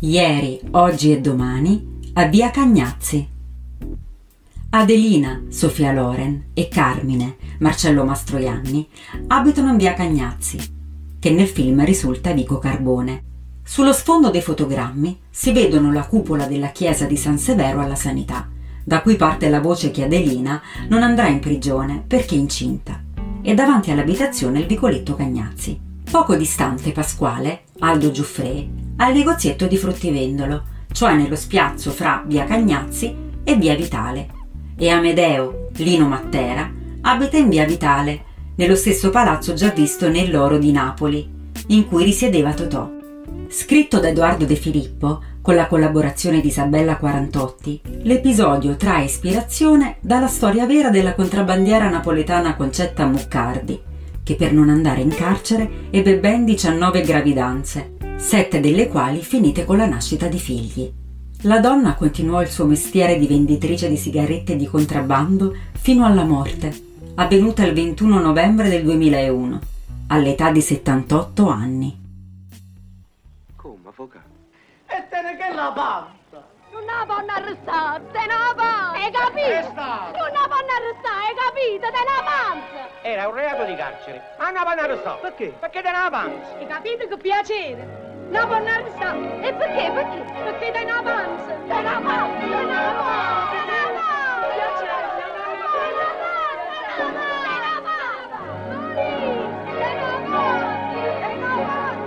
Ieri, oggi e domani a Via Cagnazzi. Adelina, Sofia Loren e Carmine, Marcello Mastroianni, abitano in Via Cagnazzi, che nel film risulta Vico Carbone. Sullo sfondo dei fotogrammi si vedono la cupola della chiesa di San Severo alla Sanità, da cui parte la voce che Adelina non andrà in prigione perché è incinta, e davanti all'abitazione il vicoletto Cagnazzi. Poco distante Pasquale, Aldo Giuffre, al negozietto di fruttivendolo, cioè nello spiazzo fra via Cagnazzi e via Vitale. E Amedeo, Lino Mattera, abita in via Vitale, nello stesso palazzo già visto nell'Oro di Napoli, in cui risiedeva Totò. Scritto da Edoardo De Filippo, con la collaborazione di Isabella Quarantotti, l'episodio trae ispirazione dalla storia vera della contrabbandiera napoletana Concetta Muccardi, che per non andare in carcere ebbe ben 19 gravidanze, sette delle quali finite con la nascita di figli. La donna continuò il suo mestiere di venditrice di sigarette di contrabbando fino alla morte, avvenuta il 21 novembre del 2001, all'età di 78 anni. Come, avvocato? E te ne che la panza? Non la vanno arrestare, te la panza! Hai capito? Non la vanno arrestare, hai capito? Te la panza! Era un reato di carcere. Ma non vanno arrestato. Perché? Perché te la panza. Hai capito che piacere? No, Bonnardi sa. E perché? Perché? Perché dai no avanza. Dai no avance. Dai no avance. Dai no avance. Dai no avance.